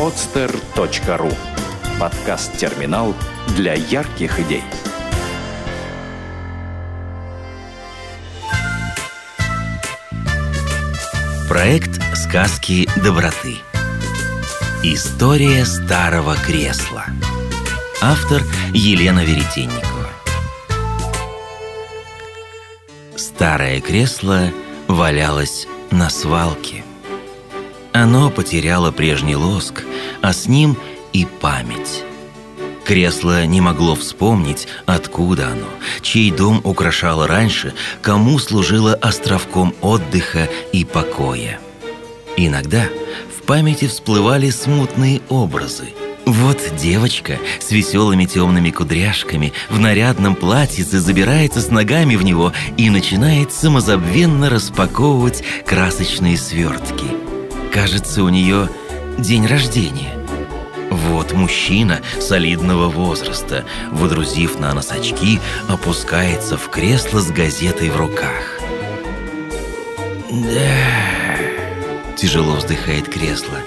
podster.ru Подкаст-терминал для ярких идей. Проект «Сказки доброты». История старого кресла. Автор Елена Веретенникова. Старое кресло валялось на свалке. Оно потеряло прежний лоск, а с ним и память. Кресло не могло вспомнить, откуда оно, чей дом украшало раньше, кому служило островком отдыха и покоя. Иногда в памяти всплывали смутные образы. Вот девочка с веселыми темными кудряшками в нарядном платьице забирается с ногами в него и начинает самозабвенно распаковывать красочные свертки. Кажется, у нее день рождения. Вот мужчина солидного возраста, водрузив на нос очки, опускается в кресло с газетой в руках. «Да...» – тяжело вздыхает кресло.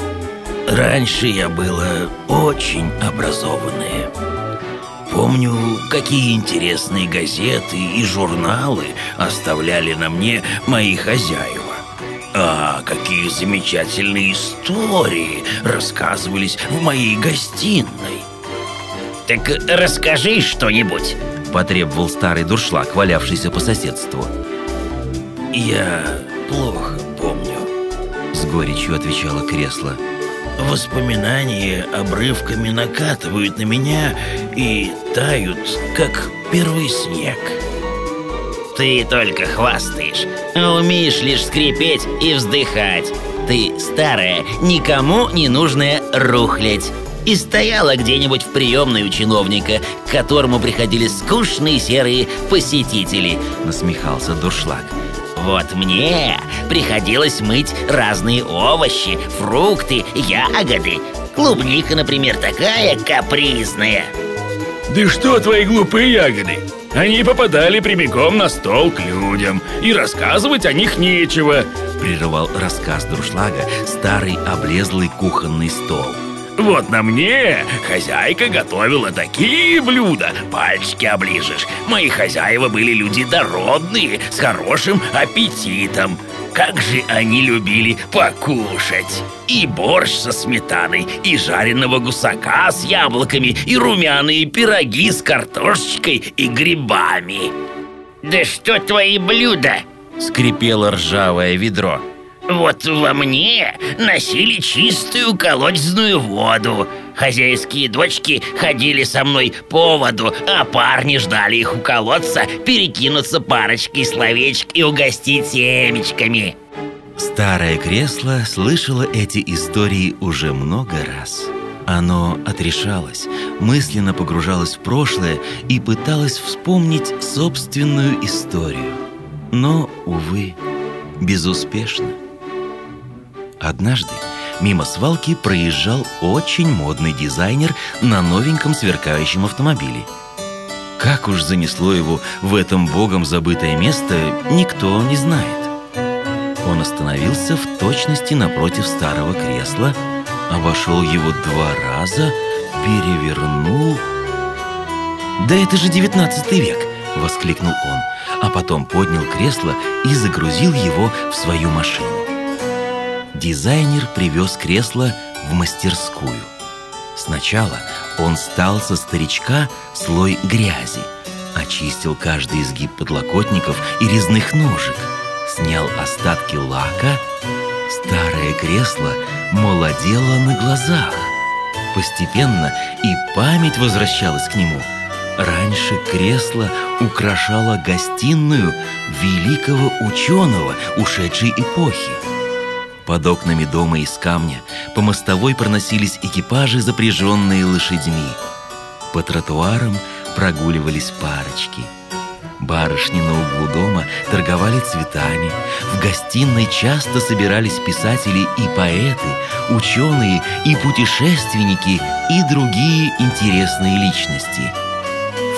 «Раньше я было очень образованное. Помню, какие интересные газеты и журналы оставляли на мне мои хозяева. А какие замечательные истории рассказывались в моей гостиной. Так расскажи что-нибудь, потребовал старый дуршлаг, валявшийся по соседству. Я плохо помню, с горечью отвечало кресло. Воспоминания обрывками накатывают на меня и тают, как первый снег. Ты только хвастаешь, а умеешь лишь скрипеть и вздыхать. Ты старая, никому не нужная рухлядь. И стояла где-нибудь в приемной у чиновника, к которому приходили скучные серые посетители, насмехался дуршлаг. Вот мне приходилось мыть разные овощи, фрукты, ягоды. Клубника, например, такая капризная. Да что твои глупые ягоды? Они попадали прямиком на стол к людям, и рассказывать о них нечего Прерывал рассказ Дуршлага старый облезлый кухонный стол вот на мне хозяйка готовила такие блюда, пальчики оближешь. Мои хозяева были люди дородные, с хорошим аппетитом. Как же они любили покушать! И борщ со сметаной, и жареного гусака с яблоками, и румяные пироги с картошечкой и грибами. Да что твои блюда? Скрипело ржавое ведро. Вот во мне носили чистую колодезную воду. Хозяйские дочки ходили со мной по воду, а парни ждали их у колодца перекинуться парочкой словечек и угостить семечками. Старое кресло слышало эти истории уже много раз. Оно отрешалось, мысленно погружалось в прошлое и пыталось вспомнить собственную историю. Но, увы, безуспешно. Однажды мимо свалки проезжал очень модный дизайнер на новеньком сверкающем автомобиле. Как уж занесло его в этом богом забытое место, никто не знает. Он остановился в точности напротив старого кресла, обошел его два раза, перевернул. «Да это же девятнадцатый век!» — воскликнул он, а потом поднял кресло и загрузил его в свою машину дизайнер привез кресло в мастерскую. Сначала он стал со старичка слой грязи, очистил каждый изгиб подлокотников и резных ножек, снял остатки лака. Старое кресло молодело на глазах. Постепенно и память возвращалась к нему. Раньше кресло украшало гостиную великого ученого ушедшей эпохи. Под окнами дома из камня по мостовой проносились экипажи, запряженные лошадьми. По тротуарам прогуливались парочки. Барышни на углу дома торговали цветами. В гостиной часто собирались писатели и поэты, ученые и путешественники и другие интересные личности.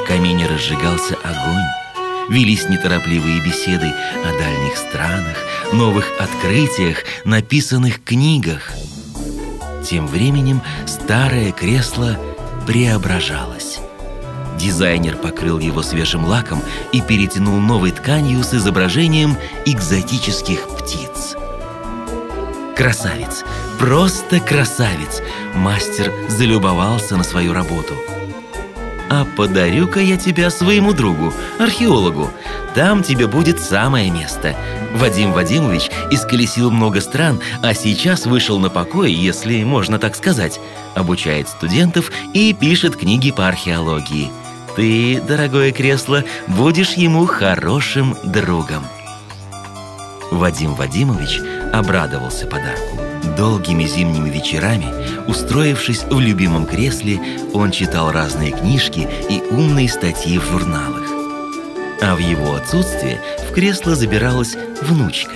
В камине разжигался огонь велись неторопливые беседы о дальних странах, новых открытиях, написанных книгах. Тем временем старое кресло преображалось. Дизайнер покрыл его свежим лаком и перетянул новой тканью с изображением экзотических птиц. Красавец! Просто красавец! Мастер залюбовался на свою работу. А подарю-ка я тебя своему другу, археологу. Там тебе будет самое место. Вадим Вадимович исколесил много стран, а сейчас вышел на покой, если можно так сказать. Обучает студентов и пишет книги по археологии – ты, дорогое кресло, будешь ему хорошим другом. Вадим Вадимович обрадовался подарку. Долгими зимними вечерами, устроившись в любимом кресле, он читал разные книжки и умные статьи в журналах. А в его отсутствие в кресло забиралась внучка.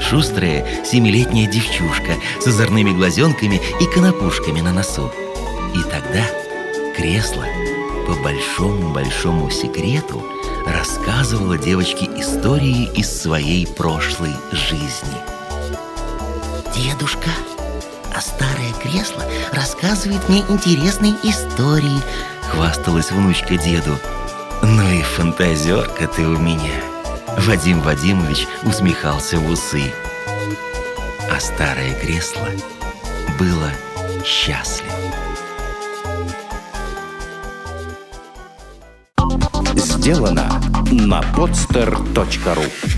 Шустрая семилетняя девчушка с озорными глазенками и конопушками на носу. И тогда кресло по большому-большому секрету рассказывала девочке истории из своей прошлой жизни. Дедушка, а старое кресло рассказывает мне интересные истории, хвасталась внучка деду. Ну и фантазерка ты у меня. Вадим Вадимович усмехался в усы. А старое кресло было счастливо. сделано на podster.ru